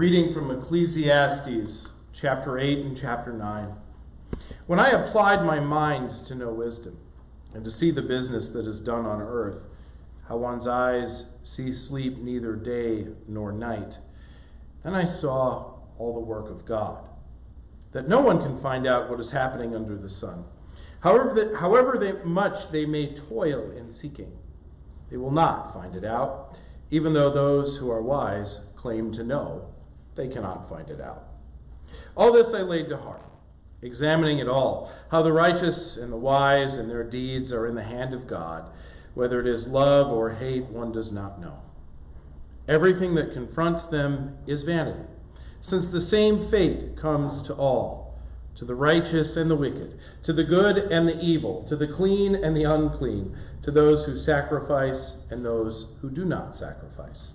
reading from Ecclesiastes chapter 8 and chapter 9. When I applied my mind to know wisdom and to see the business that is done on earth, how one's eyes see sleep neither day nor night, then I saw all the work of God, that no one can find out what is happening under the sun. However, however they, much they may toil in seeking, they will not find it out, even though those who are wise claim to know, they cannot find it out. All this I laid to heart, examining it all, how the righteous and the wise and their deeds are in the hand of God. Whether it is love or hate, one does not know. Everything that confronts them is vanity, since the same fate comes to all to the righteous and the wicked, to the good and the evil, to the clean and the unclean, to those who sacrifice and those who do not sacrifice.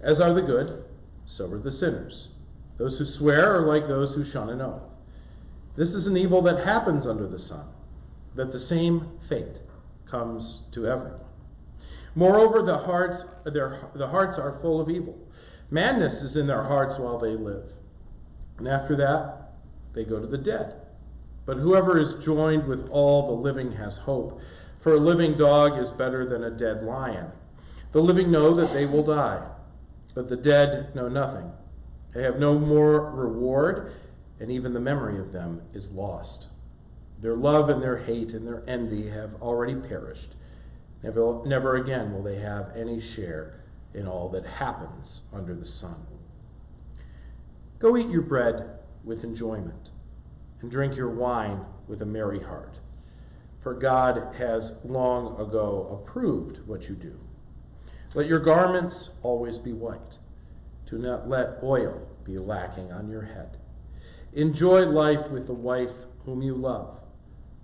As are the good, so are the sinners. Those who swear are like those who shun an oath. This is an evil that happens under the sun, that the same fate comes to everyone. Moreover, the hearts, their, the hearts are full of evil. Madness is in their hearts while they live. And after that, they go to the dead. But whoever is joined with all the living has hope, for a living dog is better than a dead lion. The living know that they will die, but the dead know nothing. They have no more reward, and even the memory of them is lost. Their love and their hate and their envy have already perished. Never, never again will they have any share in all that happens under the sun. Go eat your bread with enjoyment, and drink your wine with a merry heart. For God has long ago approved what you do. Let your garments always be white. Do not let oil be lacking on your head. Enjoy life with the wife whom you love.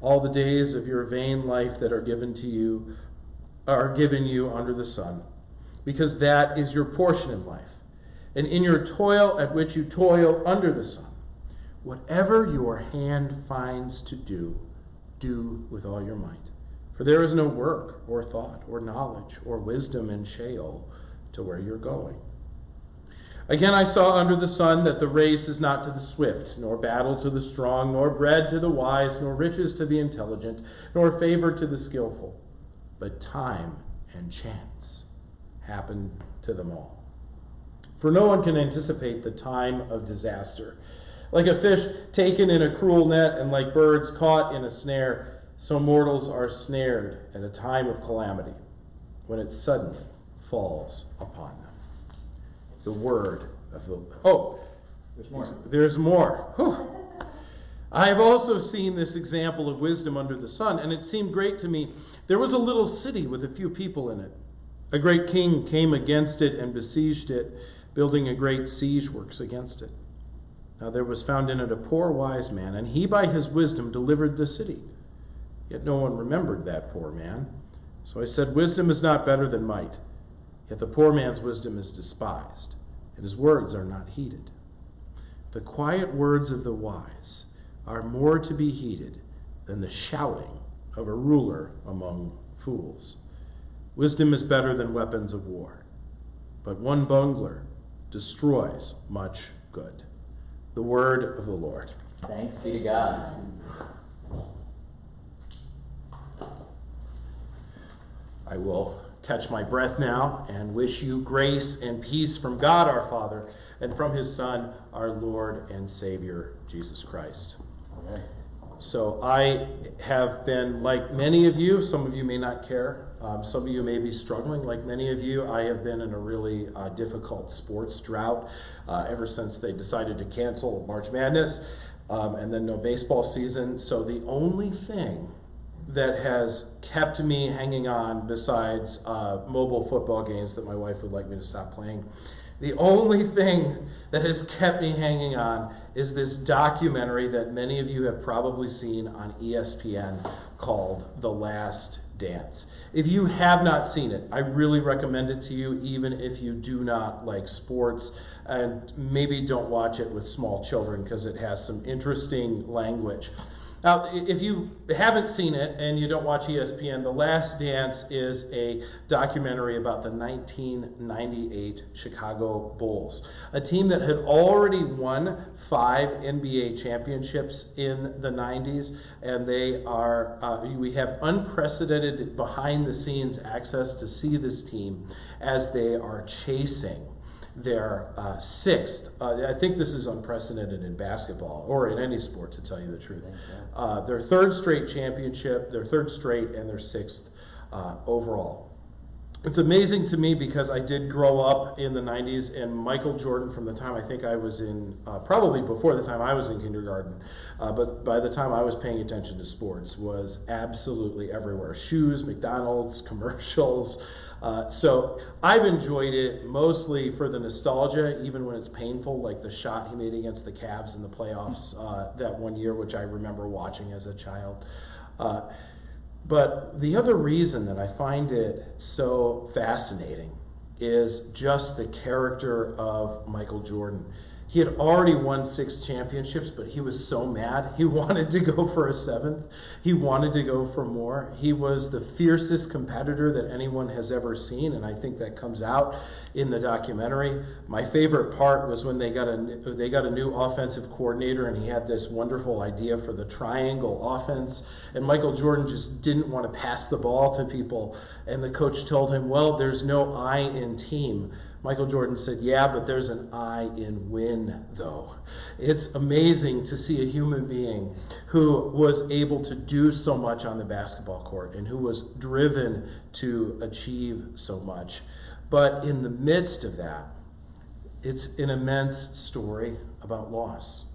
All the days of your vain life that are given to you are given you under the sun, because that is your portion in life. And in your toil at which you toil under the sun, whatever your hand finds to do, do with all your might. For there is no work or thought or knowledge or wisdom in Sheol to where you're going. Again, I saw under the sun that the race is not to the swift, nor battle to the strong, nor bread to the wise, nor riches to the intelligent, nor favor to the skillful, but time and chance happen to them all. For no one can anticipate the time of disaster. Like a fish taken in a cruel net, and like birds caught in a snare, so mortals are snared at a time of calamity, when it suddenly falls upon them the word of the. Oh, there's more. There's more. Whew. I have also seen this example of wisdom under the sun, and it seemed great to me. There was a little city with a few people in it. A great king came against it and besieged it, building a great siege works against it. Now there was found in it a poor wise man, and he by his wisdom delivered the city. Yet no one remembered that poor man. So I said, Wisdom is not better than might. Yet the poor man's wisdom is despised, and his words are not heeded. The quiet words of the wise are more to be heeded than the shouting of a ruler among fools. Wisdom is better than weapons of war, but one bungler destroys much good. The word of the Lord. Thanks be to God. I will catch my breath now and wish you grace and peace from God our Father and from his Son, our Lord and Savior, Jesus Christ. Amen. So I have been, like many of you, some of you may not care, um, some of you may be struggling. Like many of you, I have been in a really uh, difficult sports drought uh, ever since they decided to cancel March Madness um, and then no baseball season. So the only thing that has kept me hanging on besides uh, mobile football games that my wife would like me to stop playing. The only thing that has kept me hanging on is this documentary that many of you have probably seen on ESPN called The Last Dance. If you have not seen it, I really recommend it to you, even if you do not like sports. And maybe don't watch it with small children because it has some interesting language. Now, if you haven't seen it and you don't watch ESPN, The Last Dance is a documentary about the 1998 Chicago Bulls, a team that had already won five NBA championships in the 90s, and they are uh, we have unprecedented behind the scenes access to see this team as they are chasing their uh, sixth. Uh, I think this is unprecedented in basketball or in any sport, to tell you the truth. Uh, their third straight championship, their third straight, and their sixth uh, overall. It's amazing to me because I did grow up in the 90s, and Michael Jordan, from the time I think I was in, uh, probably before the time I was in kindergarten, uh, but by the time I was paying attention to sports, was absolutely everywhere. Shoes, McDonald's, commercials. Uh, so I've enjoyed it mostly for the nostalgia, even when it's painful, like the shot he made against the Cavs in the playoffs uh, that one year, which I remember watching as a child. Uh, but the other reason that I find it so fascinating is just the character of Michael Jordan. He had already won six championships, but he was so mad. He wanted to go for a seventh. He wanted to go for more. He was the fiercest competitor that anyone has ever seen, and I think that comes out in the documentary. My favorite part was when they got a they got a new offensive coordinator, and he had this wonderful idea for the triangle offense, and Michael Jordan just didn't want to pass the ball to people, and the coach told him, "Well, there's no I in team." Michael Jordan said, Yeah, but there's an I in win, though. It's amazing to see a human being who was able to do so much on the basketball court and who was driven to achieve so much. But in the midst of that, it's an immense story about loss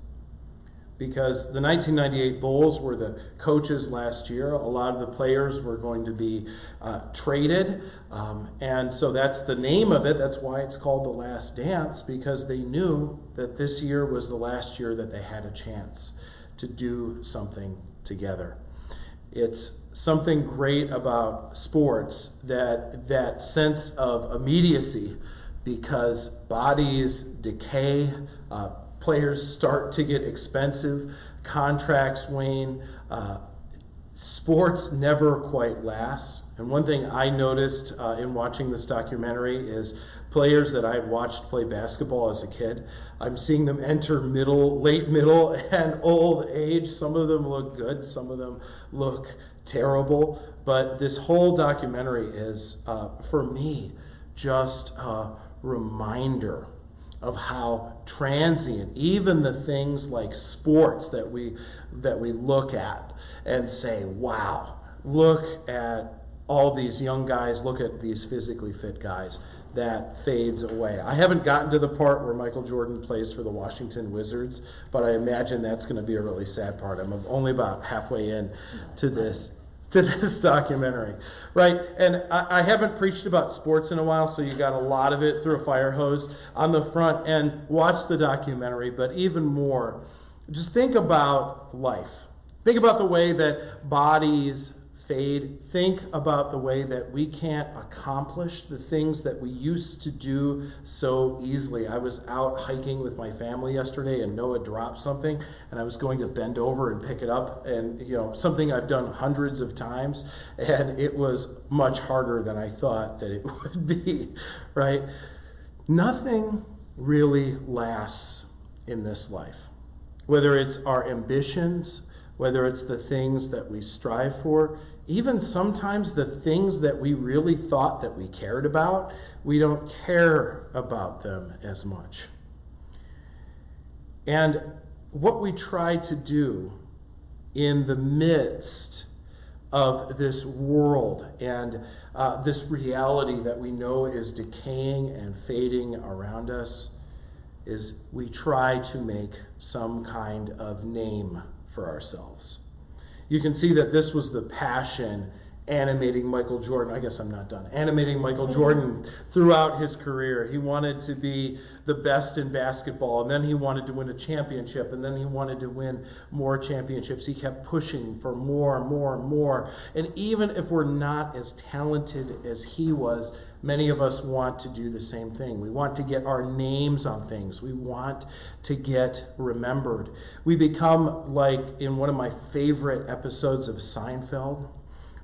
because the 1998 Bulls were the coaches last year. A lot of the players were going to be uh, traded, um, and so that's the name of it. That's why it's called The Last Dance because they knew that this year was the last year that they had a chance to do something together. It's something great about sports that that sense of immediacy because bodies decay. Uh, players start to get expensive, contracts wane, uh, sports never quite last. And one thing I noticed uh, in watching this documentary is players that I watched play basketball as a kid. I'm seeing them enter middle, late middle, and old age. Some of them look good, some of them look terrible. But this whole documentary is, uh, for me, just a reminder of how transient even the things like sports that we that we look at and say wow look at all these young guys look at these physically fit guys that fades away. I haven't gotten to the part where michael jordan plays for the washington wizards but i imagine that's going to be a really sad part. I'm only about halfway in to this to this documentary, right? And I, I, haven't preached about sports in a while, so you got a lot of it through a fire hose on the front end. Watch the documentary, but even more, just think about life. Think about the way that bodies fade. Think about the way that we can't accomplish the things that we used to do so easily. I was out hiking with my family yesterday and Noah dropped something and I was going to bend over and pick it up and you know something I've done hundreds of times and it was much harder than I thought that it would be, right? Nothing really lasts in this life. Whether it's our ambitions, whether it's the things that we strive for, even sometimes the things that we really thought that we cared about, we don't care about them as much. And what we try to do in the midst of this world and uh, this reality that we know is decaying and fading around us is we try to make some kind of name for ourselves you can see that this was the passion animating Michael Jordan. I guess I'm not done. Animating Michael Jordan throughout his career. He wanted to be the best in basketball, and then he wanted to win a championship, and then he wanted to win more championships. He kept pushing for more and more and more. And even if we're not as talented as he was, many of us want to do the same thing. We want to get our names on things. We want to get remembered. We become like in one of my favorite episodes of Seinfeld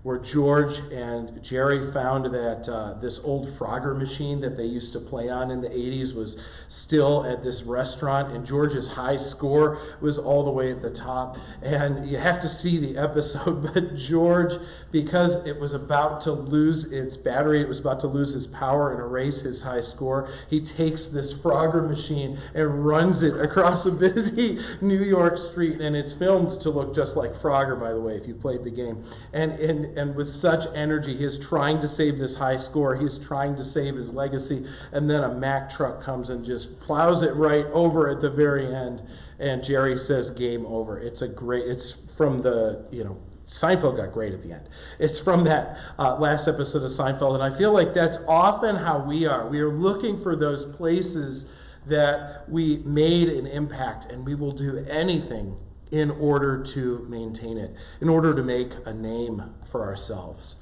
where George and Jerry found that uh, this old Frogger machine that they used to play on in the 80s was still at this restaurant, and George's high score was all the way at the top. And you have to see the episode, but George, because it was about to lose its battery, it was about to lose his power and erase his high score, he takes this Frogger machine and runs it across a busy New York street, and it's filmed to look just like Frogger, by the way, if you've played the game. And, and and, with such energy. He is trying to save this high score. He is trying to save his legacy. And then a Mack truck comes and just plows it right over at the very end. And Jerry says, game over. It's a great, it's from the, you know, Seinfeld got great at the end. It's from that uh, last episode of Seinfeld. And I feel like that's often how we are. We are looking for those places that we made an impact and we will do anything in order to maintain it, in order to make a name for ourselves.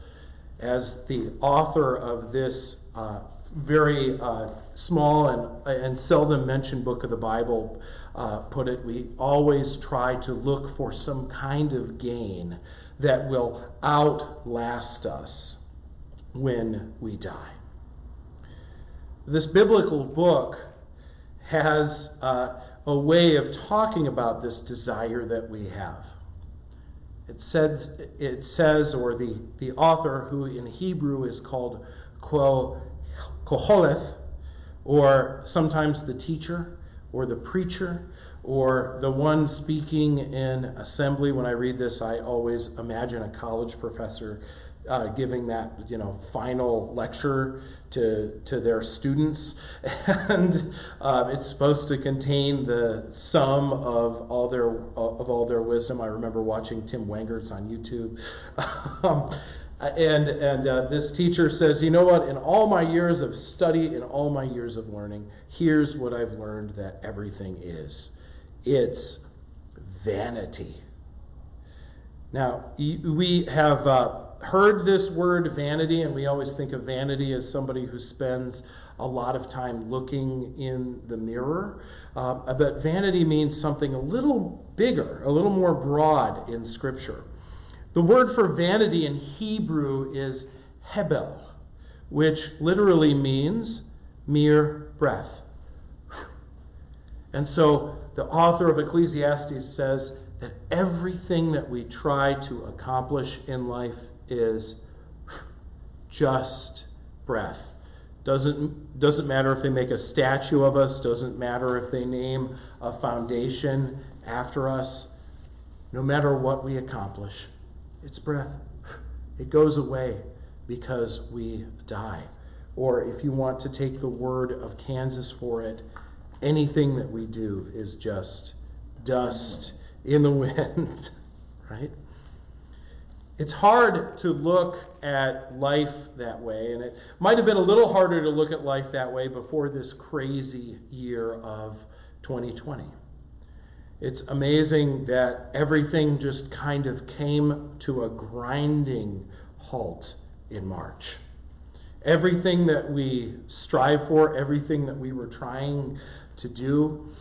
As the author of this uh, very uh, small and, and seldom mentioned book of the Bible uh, put it, we always try to look for some kind of gain that will outlast us when we die. This biblical book has uh, a way of talking about this desire that we have. It says, it says or the, the author, who in Hebrew is called Qoheleth, or sometimes the teacher, or the preacher, or the one speaking in assembly. When I read this, I always imagine a college professor uh, giving that you know final lecture to to their students, and uh, it's supposed to contain the sum of all their of all their wisdom. I remember watching Tim Wengert's on YouTube. um, and and uh, this teacher says, you know what? In all my years of study, in all my years of learning, here's what I've learned that everything is. It's vanity. Now we have uh, heard this word vanity, and we always think of vanity as somebody who spends a lot of time looking in the mirror. Uh, but vanity means something a little bigger, a little more broad in Scripture. The word for vanity in Hebrew is hebel, which literally means mere breath. And so the author of Ecclesiastes says that everything that we try to accomplish in life is just breath. Doesn't, doesn't matter if they make a statue of us, doesn't matter if they name a foundation after us. No matter what we accomplish, it's breath. It goes away because we die. Or if you want to take the word of Kansas for it, anything that we do is just dust in the wind, right? It's hard to look at life that way, and it might have been a little harder to look at life that way before this crazy year of 2020. It's amazing that everything just kind of came to a grinding halt in March. Everything that we strive for, everything that we were trying to do,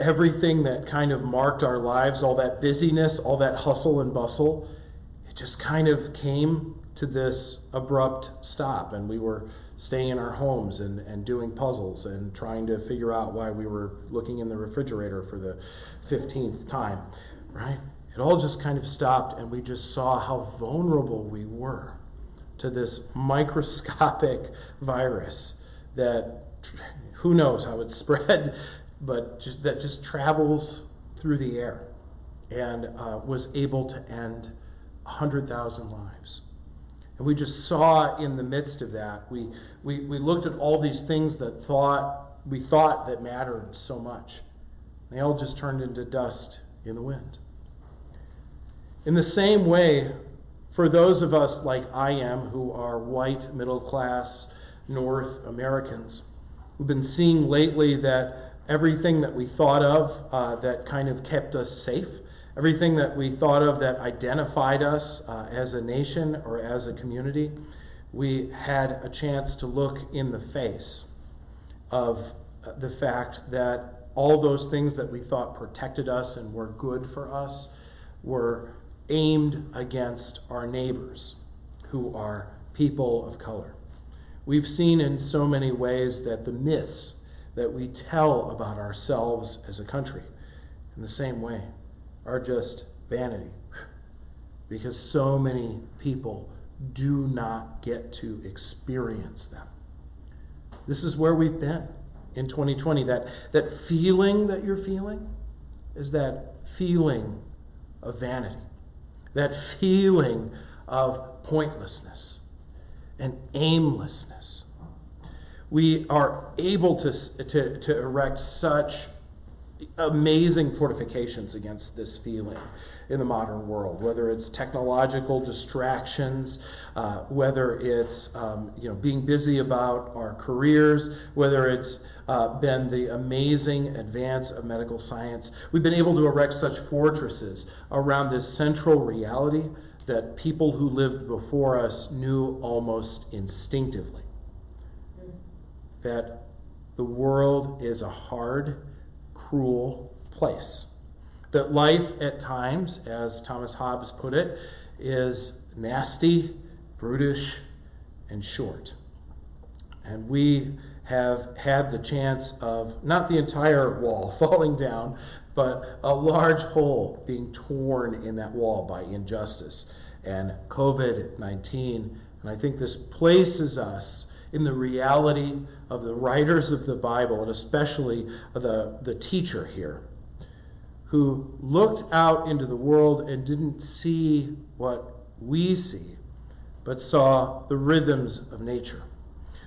everything that kind of marked our lives, all that busyness, all that hustle and bustle, it just kind of came to this abrupt stop, and we were staying in our homes and, and doing puzzles and trying to figure out why we were looking in the refrigerator for the 15th time, right? It all just kind of stopped, and we just saw how vulnerable we were to this microscopic virus that who knows how it spread, but just, that just travels through the air and uh, was able to end 100,000 lives. And we just saw in the midst of that, we, we, we looked at all these things that thought we thought that mattered so much. They all just turned into dust in the wind. In the same way, For those of us like I am who are white, middle class, North Americans, we've been seeing lately that everything that we thought of uh, that kind of kept us safe, everything that we thought of that identified us uh, as a nation or as a community, we had a chance to look in the face of uh, the fact that all those things that we thought protected us and were good for us were aimed against our neighbors who are people of color. We've seen in so many ways that the myths that we tell about ourselves as a country, in the same way, are just vanity. Because so many people do not get to experience them. This is where we've been in 2020. That, that feeling that you're feeling is that feeling of vanity, that feeling of pointlessness and aimlessness. We are able to, to, to erect such amazing fortifications against this feeling in the modern world, whether it's technological distractions, uh, whether it's um, you know being busy about our careers, whether it's uh, been the amazing advance of medical science. We've been able to erect such fortresses around this central reality that people who lived before us knew almost instinctively that the world is a hard, cruel place. That life at times, as Thomas Hobbes put it, is nasty, brutish, and short. And we have had the chance of not the entire wall falling down, but a large hole being torn in that wall by injustice and COVID 19. And I think this places us in the reality of the writers of the Bible, and especially the, the teacher here, who looked out into the world and didn't see what we see, but saw the rhythms of nature,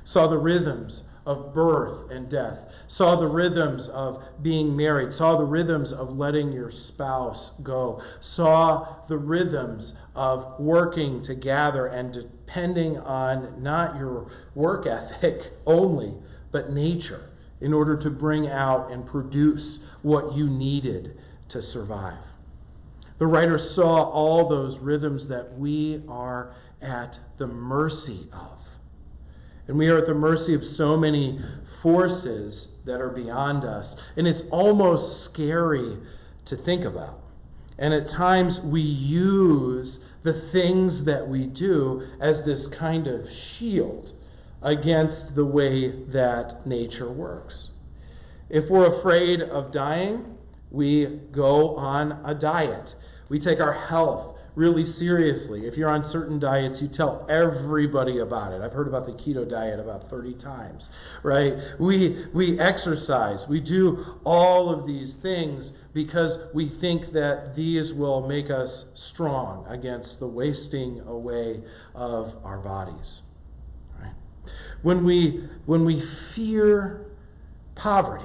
saw the rhythms of birth and death, saw the rhythms of being married, saw the rhythms of letting your spouse go, saw the rhythms of working together and depending on not your work ethic only, but nature in order to bring out and produce what you needed to survive. The writer saw all those rhythms that we are at the mercy of. And we are at the mercy of so many forces that are beyond us. And it's almost scary to think about. And at times we use the things that we do as this kind of shield against the way that nature works. If we're afraid of dying, we go on a diet. We take our health really seriously. If you're on certain diets, you tell everybody about it. I've heard about the keto diet about 30 times, right? We we exercise. We do all of these things because we think that these will make us strong against the wasting away of our bodies. When we when we fear poverty,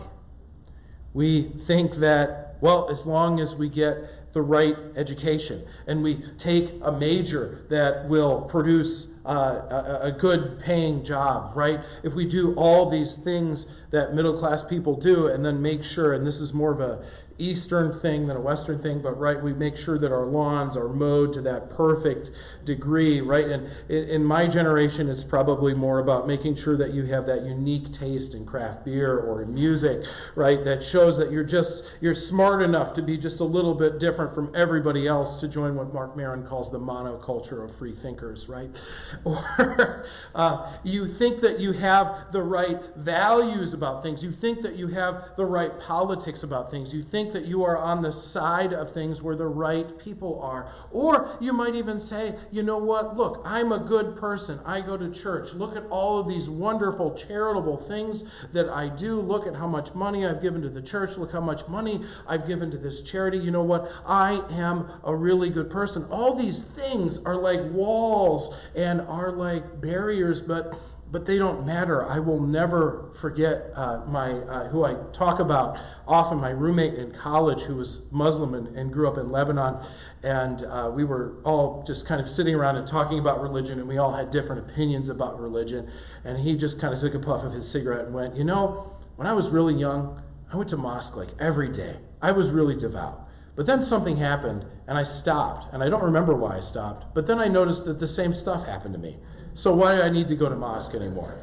we think that well, as long as we get the right education and we take a major that will produce uh, a, a good paying job, right? If we do all these things that middle class people do and then make sure, and this is more of a Eastern thing than a Western thing, but right, we make sure that our lawns are mowed to that perfect degree, right? And in my generation, it's probably more about making sure that you have that unique taste in craft beer or in music, right? That shows that you're just you're smart enough to be just a little bit different from everybody else to join what Marc Maron calls the monoculture of free thinkers, right? Or uh, you think that you have the right values about things. You think that you have the right politics about things. You think that you are on the side of things where the right people are. Or you might even say, you know what? Look, I'm a good person. I go to church. Look at all of these wonderful charitable things that I do. Look at how much money I've given to the church. Look how much money I've given to this charity. You know what? I am a really good person. All these things are like walls and are like barriers, but but they don't matter. I will never forget uh, my uh, who I talk about often. My roommate in college, who was Muslim and, and grew up in Lebanon, and uh, we were all just kind of sitting around and talking about religion, and we all had different opinions about religion. And he just kind of took a puff of his cigarette and went, "You know, when I was really young, I went to mosque like every day. I was really devout." But then something happened and I stopped. And I don't remember why I stopped. But then I noticed that the same stuff happened to me. So why do I need to go to mosque anymore?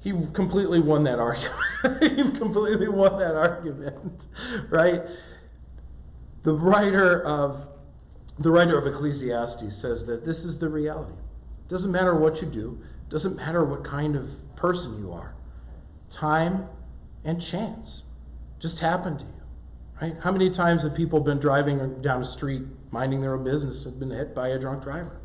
He completely won that argument. he completely won that argument, right? The writer of the writer of Ecclesiastes says that this is the reality. It doesn't matter what you do, it doesn't matter what kind of person you are. Time and chance just happen to you. Right? How many times have people been driving down a street, minding their own business, and been hit by a drunk driver?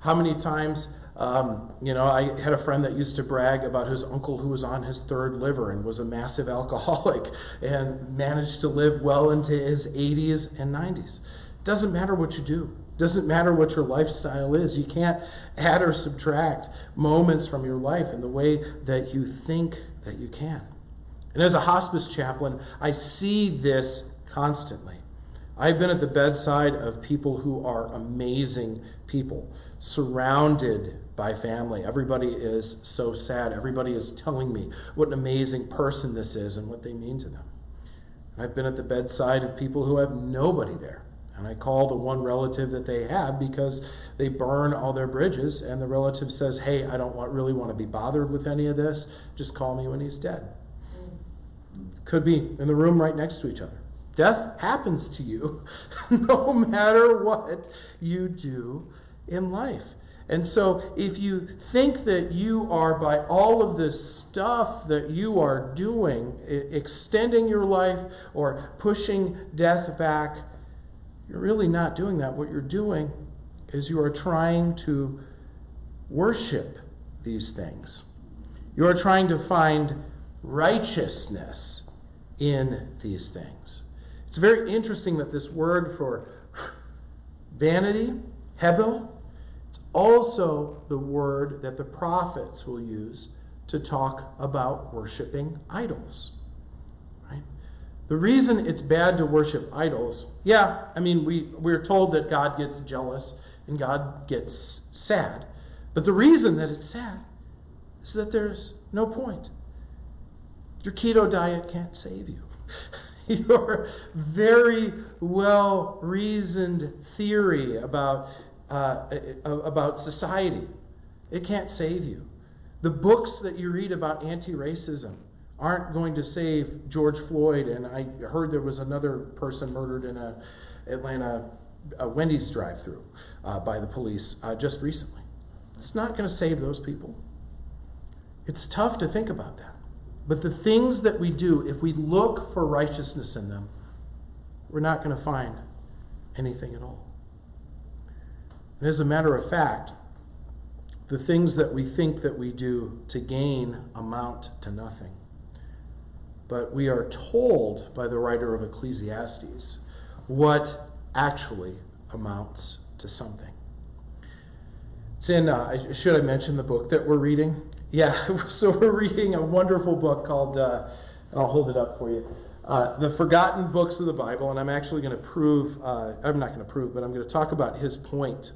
How many times um, you know, I had a friend that used to brag about his uncle who was on his third liver and was a massive alcoholic and managed to live well into his 80s and 90s. Doesn't matter what you do. Doesn't matter what your lifestyle is. You can't add or subtract moments from your life in the way that you think that you can. And as a hospice chaplain, I see this constantly. I've been at the bedside of people who are amazing people, surrounded by family. Everybody is so sad. Everybody is telling me what an amazing person this is and what they mean to them. I've been at the bedside of people who have nobody there. And I call the one relative that they have because they burn all their bridges, and the relative says, Hey, I don't want, really want to be bothered with any of this. Just call me when he's dead. Could be in the room right next to each other. Death happens to you no matter what you do in life. And so, if you think that you are, by all of this stuff that you are doing, extending your life or pushing death back, you're really not doing that. What you're doing is you are trying to worship these things. You are trying to find righteousness in these things. It's very interesting that this word for vanity, hebel, it's also the word that the prophets will use to talk about worshiping idols. Right? The reason it's bad to worship idols, yeah, I mean we we're told that God gets jealous and God gets sad. But the reason that it's sad is that there's no point. Your keto diet can't save you. Your very well reasoned theory about uh, about society. It can't save you. The books that you read about anti racism aren't going to save George Floyd. And I heard there was another person murdered in a Atlanta a Wendy's drive through uh, by the police uh, just recently. It's not going to save those people. It's tough to think about that. But the things that we do, if we look for righteousness in them, we're not going to find anything at all. And as a matter of fact, the things that we think that we do to gain amount to nothing. But we are told by the writer of Ecclesiastes what actually amounts to something. It's in, uh, should I mention the book that we're reading? Yeah, so we're reading a wonderful book called, uh, I'll hold it up for you. Uh, the Forgotten Books of the Bible, and I'm actually going to prove, uh, I'm not going to prove, but I'm going to talk about his point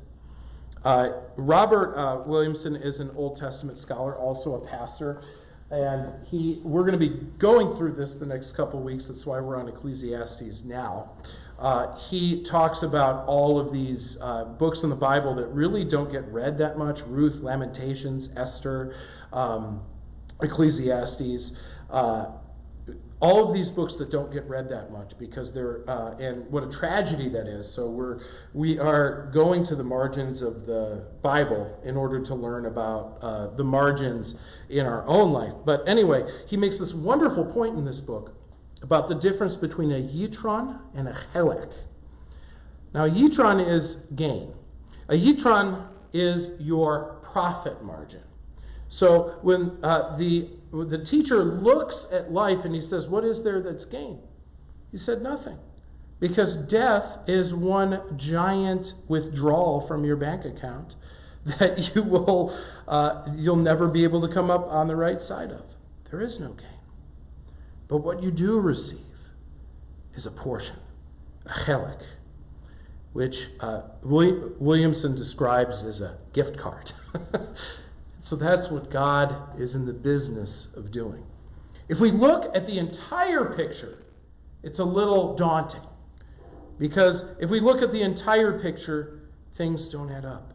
uh, Robert uh, Williamson is an Old Testament scholar, also a pastor, and he we're going to be going through this the next couple weeks. That's why we're on Ecclesiastes now. Uh, he talks about all of these uh, books in the Bible that really don't get read that much: Ruth, Lamentations, Esther, um, Ecclesiastes. Uh, all of these books that don't get read that much because they're uh, and what a tragedy that is. So we're we are going to the margins of the bible in order to learn about uh, the margins in our own life. But anyway he makes this wonderful point in this book about the difference between a yitron and a helek now a yitron is gain. A yitron is your profit margin. So when uh, the the teacher looks at life and he says, What is there that's gain? He said, Nothing. Because death is one giant withdrawal from your bank account that you will uh, you'll never be able to come up on the right side of. There is no gain. But what you do receive is a portion, a chelik, which uh, Williamson describes as a gift card. so that's what God is in the business of doing. If we look at the entire picture, it's a little daunting. Because if we look at the entire picture, things don't add up.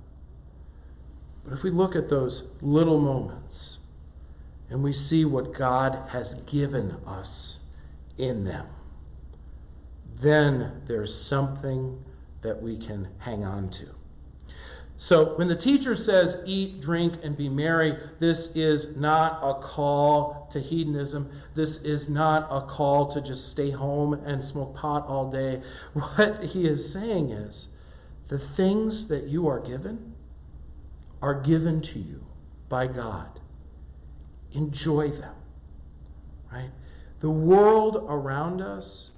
But if we look at those little moments and we see what God has given us in them, then there's something that we can hang on to. So when the teacher says eat, drink, and be merry, this is not a call to hedonism. This is not a call to just stay home and smoke pot all day. What he is saying is the things that you are given are given to you by God. Enjoy them. Right? The world around us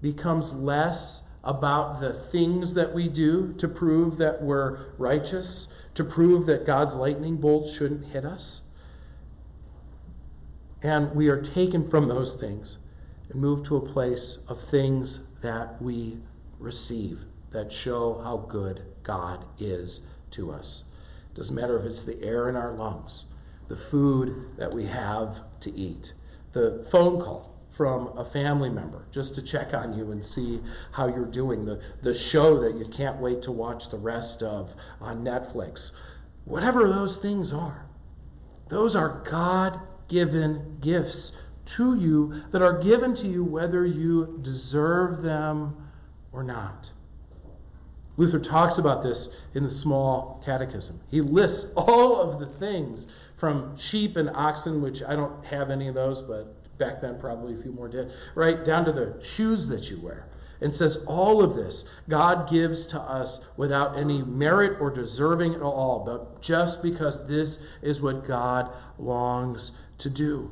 becomes less about the things that we do to prove that we're righteous, to prove that God's lightning bolts shouldn't hit us. And we are taken from those things and moved to a place of things that we receive that show how good God is to us. It doesn't matter if it's the air in our lungs, the food that we have to eat, the phone call from a family member just to check on you and see how you're doing, the, the show that you can't wait to watch the rest of on Netflix. Whatever those things are, those are God given gifts to you that are given to you whether you deserve them or not. Luther talks about this in the small catechism. He lists all of the things from sheep and oxen, which I don't have any of those, but Back then, probably a few more did. Right down to the shoes that you wear. And says all of this God gives to us without any merit or deserving at all, but just because this is what God longs to do.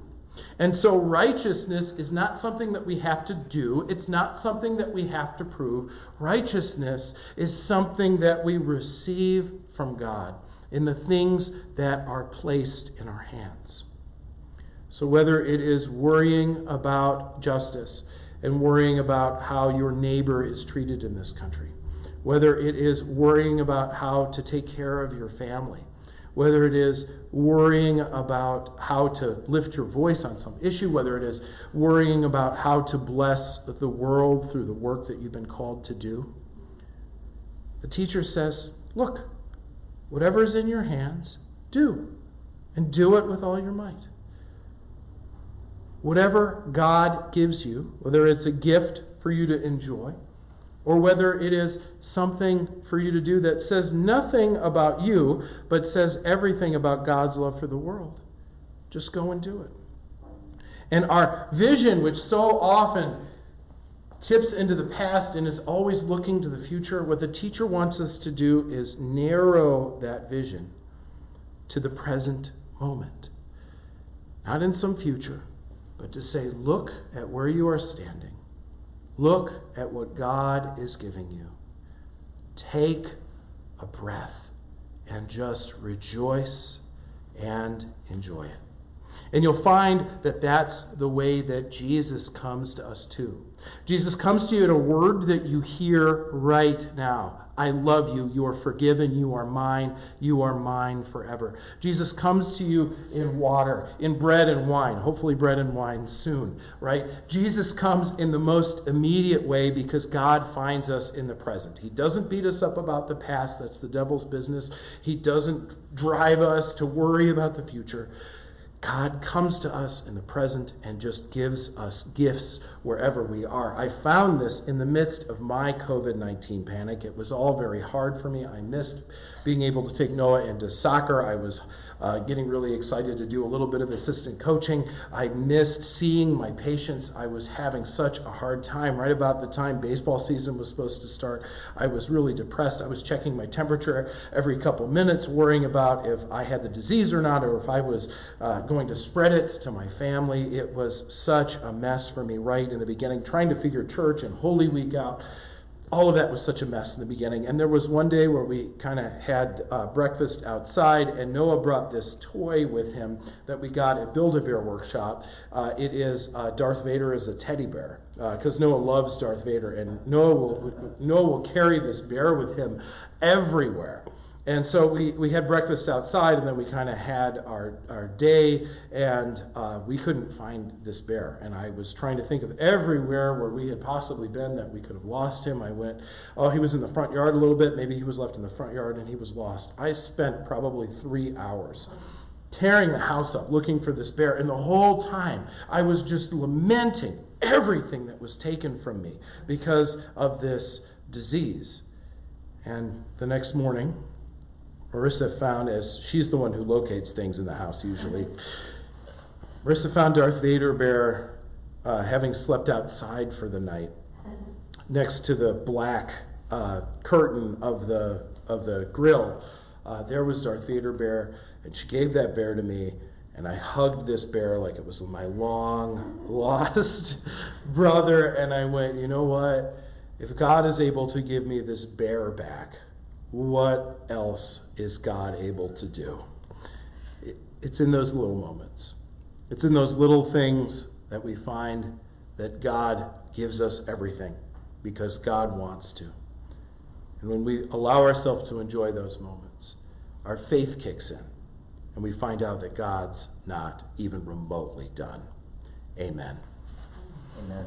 And so righteousness is not something that we have to do. It's not something that we have to prove. Righteousness is something that we receive from God in the things that are placed in our hands. So, whether it is worrying about justice and worrying about how your neighbor is treated in this country, whether it is worrying about how to take care of your family, whether it is worrying about how to lift your voice on some issue, whether it is worrying about how to bless the world through the work that you've been called to do, the teacher says, Look, whatever is in your hands, do, and do it with all your might whatever God gives you, whether it's a gift for you to enjoy, or whether it is something for you to do that says nothing about you, but says everything about God's love for the world, just go and do it. And our vision, which so often tips into the past and is always looking to the future, what the teacher wants us to do is narrow that vision to the present moment. Not in some future, but to say, look at where you are standing. Look at what God is giving you. Take a breath and just rejoice and enjoy it. And you'll find that that's the way that Jesus comes to us too. Jesus comes to you in a word that you hear right now. I love you. You are forgiven. You are mine. You are mine forever. Jesus comes to you in water, in bread and wine, hopefully, bread and wine soon, right? Jesus comes in the most immediate way because God finds us in the present. He doesn't beat us up about the past. That's the devil's business. He doesn't drive us to worry about the future. God comes to us in the present and just gives us gifts wherever we are. I found this in the midst of my COVID 19 panic. It was all very hard for me. I missed being able to take Noah into soccer. I was uh, getting really excited to do a little bit of assistant coaching. I missed seeing my patients. I was having such a hard time. Right about the time baseball season was supposed to start, I was really depressed. I was checking my temperature every couple minutes, worrying about if I had the disease or not, or if I was uh, going to spread it to my family. It was such a mess for me right in the beginning, trying to figure church and Holy Week out all of that was such a mess in the beginning. And there was one day where we kind of had uh, breakfast outside, and Noah brought this toy with him that we got at Build-A-Bear Workshop. Uh, it is uh, Darth Vader as a teddy bear, because uh, Noah loves Darth Vader, and Noah will Noah will carry this bear with him everywhere. And so we, we had breakfast outside, and then we kind of had our, our day, and uh, we couldn't find this bear. And I was trying to think of everywhere where we had possibly been that we could have lost him. I went, oh, he was in the front yard a little bit. Maybe he was left in the front yard and he was lost. I spent probably three hours tearing the house up looking for this bear. And the whole time, I was just lamenting everything that was taken from me because of this disease. And the next morning, Marissa found, as she's the one who locates things in the house usually, Marissa found Darth Vader bear uh, having slept outside for the night next to the black uh, curtain of the of the grill. Uh, there was Darth Vader bear, and she gave that bear to me, and I hugged this bear like it was my long lost brother, and I went, you know what? If God is able to give me this bear back, what else is God able to do? It's in those little moments. It's in those little things that we find that God gives us everything because God wants to. And when we allow ourselves to enjoy those moments, our faith kicks in and we find out that God's not even remotely done. Amen. Amen.